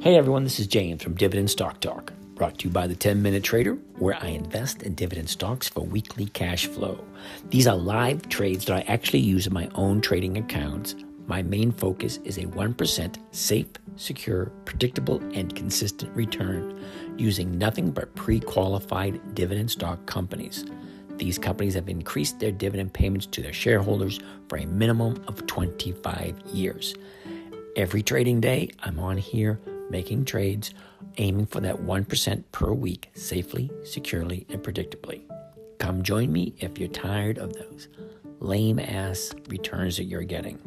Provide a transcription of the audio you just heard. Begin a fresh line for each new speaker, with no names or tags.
Hey everyone, this is James from Dividend Stock Talk, brought to you by the 10 Minute Trader, where I invest in dividend stocks for weekly cash flow. These are live trades that I actually use in my own trading accounts. My main focus is a 1% safe, secure, predictable, and consistent return using nothing but pre qualified dividend stock companies. These companies have increased their dividend payments to their shareholders for a minimum of 25 years. Every trading day, I'm on here making trades, aiming for that 1% per week safely, securely, and predictably. Come join me if you're tired of those lame ass returns that you're getting.